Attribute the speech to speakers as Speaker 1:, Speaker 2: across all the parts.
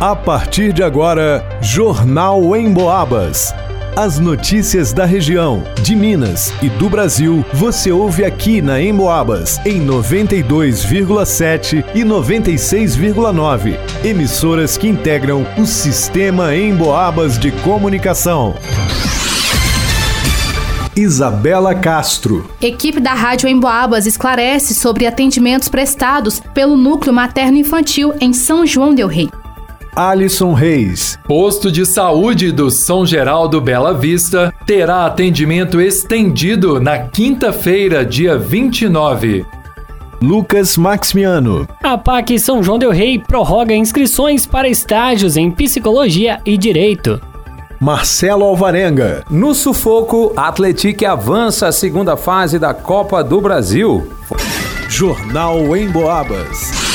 Speaker 1: A partir de agora, Jornal em Boabas. As notícias da região, de Minas e do Brasil, você ouve aqui na Emboabas, em 92,7 e 96,9. Emissoras que integram o sistema Emboabas de comunicação. Isabela Castro.
Speaker 2: Equipe da Rádio Emboabas esclarece sobre atendimentos prestados pelo Núcleo Materno Infantil em São João Del Rei.
Speaker 1: Alisson Reis.
Speaker 3: Posto de saúde do São Geraldo Bela Vista terá atendimento estendido na quinta-feira, dia 29.
Speaker 1: Lucas Maximiano.
Speaker 4: A PAC São João Del Rei prorroga inscrições para estágios em psicologia e direito.
Speaker 1: Marcelo Alvarenga.
Speaker 5: No sufoco, a Atletique avança à segunda fase da Copa do Brasil.
Speaker 1: Jornal em Boabas.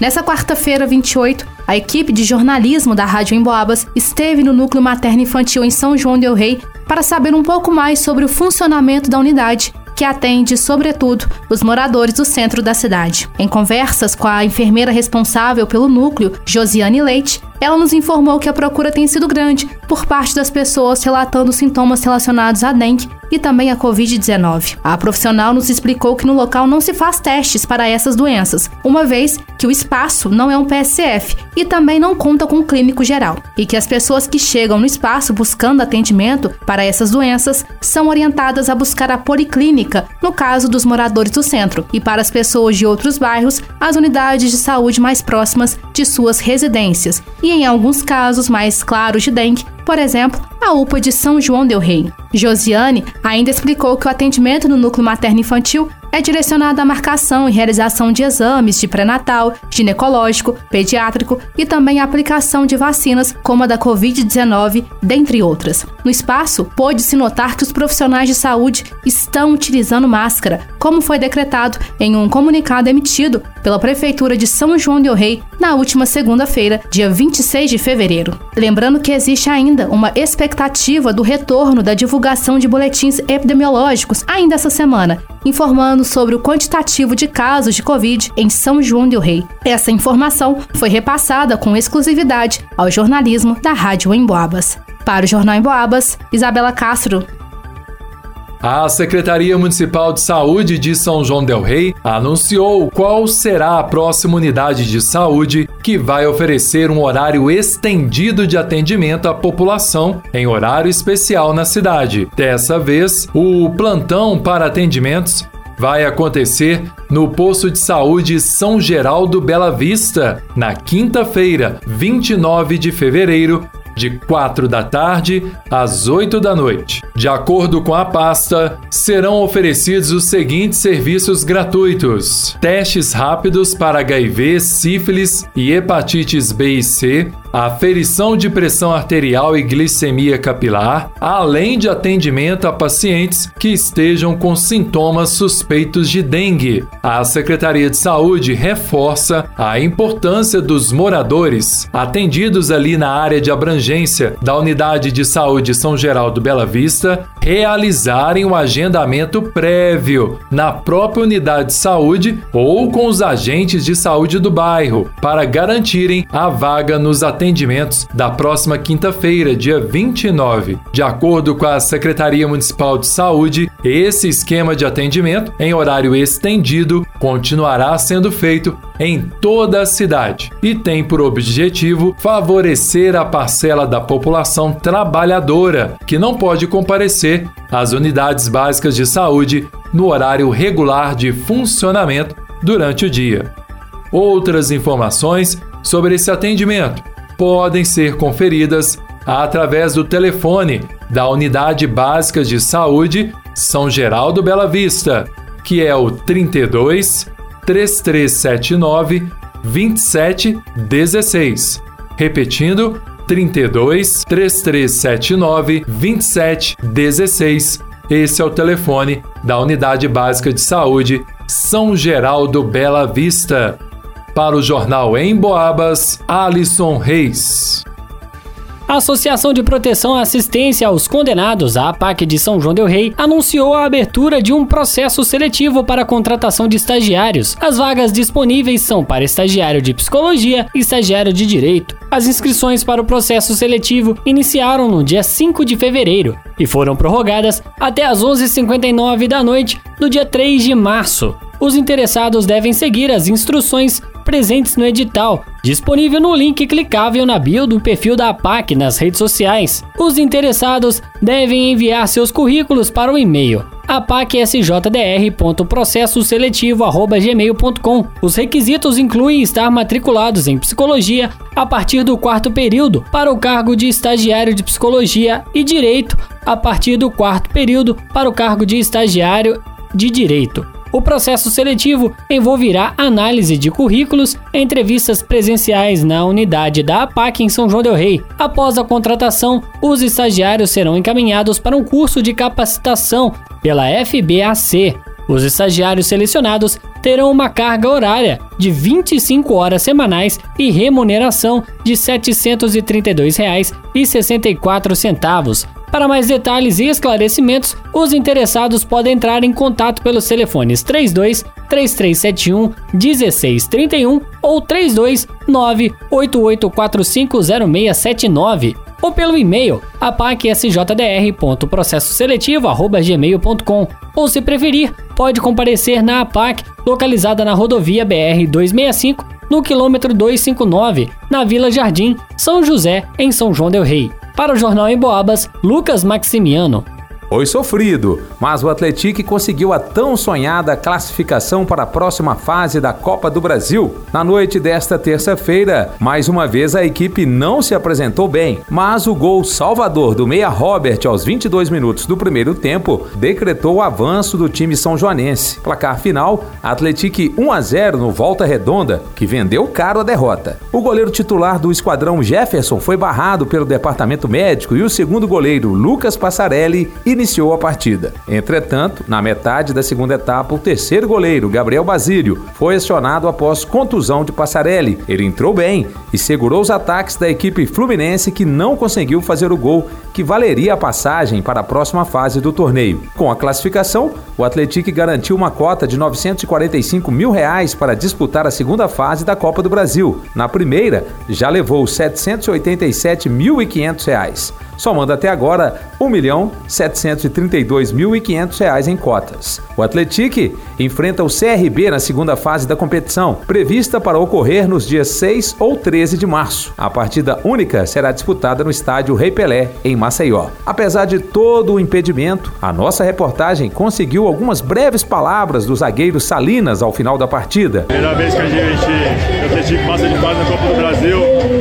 Speaker 2: Nessa quarta-feira, 28, a equipe de jornalismo da Rádio Emboabas esteve no Núcleo Materno Infantil em São João del Rei para saber um pouco mais sobre o funcionamento da unidade que atende, sobretudo, os moradores do centro da cidade. Em conversas com a enfermeira responsável pelo núcleo, Josiane Leite, ela nos informou que a procura tem sido grande por parte das pessoas relatando sintomas relacionados à dengue e também à Covid-19. A profissional nos explicou que no local não se faz testes para essas doenças, uma vez que o espaço não é um PSF e também não conta com um clínico geral, e que as pessoas que chegam no espaço buscando atendimento para essas doenças são orientadas a buscar a policlínica, no caso dos moradores do centro, e para as pessoas de outros bairros, as unidades de saúde mais próximas de suas residências, e em alguns casos mais claros de dengue, por exemplo, a UPA de São João del Rei. Josiane ainda explicou que o atendimento no núcleo materno-infantil é direcionado à marcação e realização de exames de pré-natal, ginecológico, pediátrico e também a aplicação de vacinas como a da Covid-19, dentre outras. No espaço, pôde-se notar que os profissionais de saúde estão utilizando máscara, como foi decretado em um comunicado emitido pela Prefeitura de São João del Rei na última segunda-feira, dia 26 de fevereiro. Lembrando que existe ainda uma expectativa do retorno da divulgação de boletins epidemiológicos ainda essa semana, informando sobre o quantitativo de casos de Covid em São João del Rei. Essa informação foi repassada com exclusividade ao jornalismo da Rádio Emboabas. Para o Jornal Emboabas, Isabela Castro.
Speaker 3: A Secretaria Municipal de Saúde de São João Del Rei anunciou qual será a próxima unidade de saúde que vai oferecer um horário estendido de atendimento à população em horário especial na cidade. Dessa vez, o plantão para atendimentos vai acontecer no posto de saúde São Geraldo Bela Vista, na quinta-feira, 29 de fevereiro, de 4 da tarde às 8 da noite. De acordo com a pasta, serão oferecidos os seguintes serviços gratuitos: testes rápidos para HIV, sífilis e hepatites B e C, aferição de pressão arterial e glicemia capilar, além de atendimento a pacientes que estejam com sintomas suspeitos de dengue. A Secretaria de Saúde reforça a importância dos moradores atendidos ali na área de abrangência da Unidade de Saúde São Geraldo Bela Vista realizarem o agendamento prévio na própria unidade de saúde ou com os agentes de saúde do bairro para garantirem a vaga nos atendimentos atendimentos da próxima quinta-feira, dia 29. De acordo com a Secretaria Municipal de Saúde, esse esquema de atendimento em horário estendido continuará sendo feito em toda a cidade e tem por objetivo favorecer a parcela da população trabalhadora que não pode comparecer às unidades básicas de saúde no horário regular de funcionamento durante o dia. Outras informações sobre esse atendimento podem ser conferidas através do telefone da Unidade Básica de Saúde São Geraldo Bela Vista, que é o 32 3379 2716. Repetindo, 32 3379 2716. Esse é o telefone da Unidade Básica de Saúde São Geraldo Bela Vista. Para o jornal Em Boabas, Alisson Reis.
Speaker 4: A Associação de Proteção e Assistência aos Condenados, a APAC de São João del Rei, anunciou a abertura de um processo seletivo para a contratação de estagiários. As vagas disponíveis são para estagiário de psicologia e estagiário de direito. As inscrições para o processo seletivo iniciaram no dia 5 de fevereiro e foram prorrogadas até as 11h59 da noite do dia 3 de março. Os interessados devem seguir as instruções presentes no edital, disponível no link clicável na bio do perfil da APAC nas redes sociais. Os interessados devem enviar seus currículos para o e-mail apacSJ.processoseletivo.gmail.com. Os requisitos incluem estar matriculados em psicologia a partir do quarto período para o cargo de estagiário de psicologia e direito a partir do quarto período para o cargo de estagiário de direito. O processo seletivo envolverá análise de currículos, entrevistas presenciais na unidade da APAC em São João del Rei. Após a contratação, os estagiários serão encaminhados para um curso de capacitação pela FBAC. Os estagiários selecionados terão uma carga horária de 25 horas semanais e remuneração de R$ 732,64 para mais detalhes e esclarecimentos, os interessados podem entrar em contato pelos telefones 32 3371 1631 ou 32 988450679 ou pelo e-mail apacSJDR.processoseletivo@gmail.com ou se preferir, pode comparecer na APAC, localizada na rodovia BR 265, no quilômetro 259, na Vila Jardim, São José, em São João del Rei. Para o Jornal em Boabas, Lucas Maximiano.
Speaker 5: Foi sofrido, mas o Atlético conseguiu a tão sonhada classificação para a próxima fase da Copa do Brasil. Na noite desta terça-feira, mais uma vez a equipe não se apresentou bem, mas o gol salvador do meia Robert aos 22 minutos do primeiro tempo decretou o avanço do time são joanense. Placar final, Atlético 1 a 0 no Volta Redonda, que vendeu caro a derrota. O goleiro titular do esquadrão Jefferson foi barrado pelo departamento médico e o segundo goleiro Lucas Passarelli iniciou a partida. Entretanto, na metade da segunda etapa, o terceiro goleiro, Gabriel Basílio, foi acionado após contusão de Passarelli. Ele entrou bem e segurou os ataques da equipe fluminense que não conseguiu fazer o gol que valeria a passagem para a próxima fase do torneio. Com a classificação, o Atlético garantiu uma cota de 945 mil reais para disputar a segunda fase da Copa do Brasil. Na primeira, já levou 787.500 reais somando até agora R$ 1.732.500 em cotas. O Atlético enfrenta o CRB na segunda fase da competição, prevista para ocorrer nos dias 6 ou 13 de março. A partida única será disputada no estádio Rei Pelé, em Maceió. Apesar de todo o impedimento, a nossa reportagem conseguiu algumas breves palavras do zagueiro Salinas ao final da partida.
Speaker 6: Primeira vez que a gente, o Atlético passa de fase na Copa do Brasil,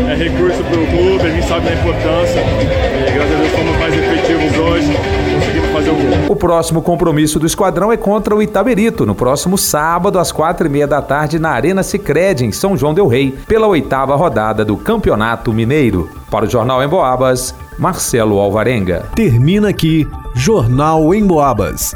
Speaker 6: é recurso para o clube, a gente sabe da importância graças a Deus fomos mais efetivos hoje, conseguimos fazer o gol.
Speaker 5: O próximo compromisso do esquadrão é contra o Itaberito, no próximo sábado, às quatro e meia da tarde, na Arena Sicredi em São João del Rei, pela oitava rodada do Campeonato Mineiro. Para o Jornal em Boabas, Marcelo Alvarenga.
Speaker 1: Termina aqui, Jornal em Boabas.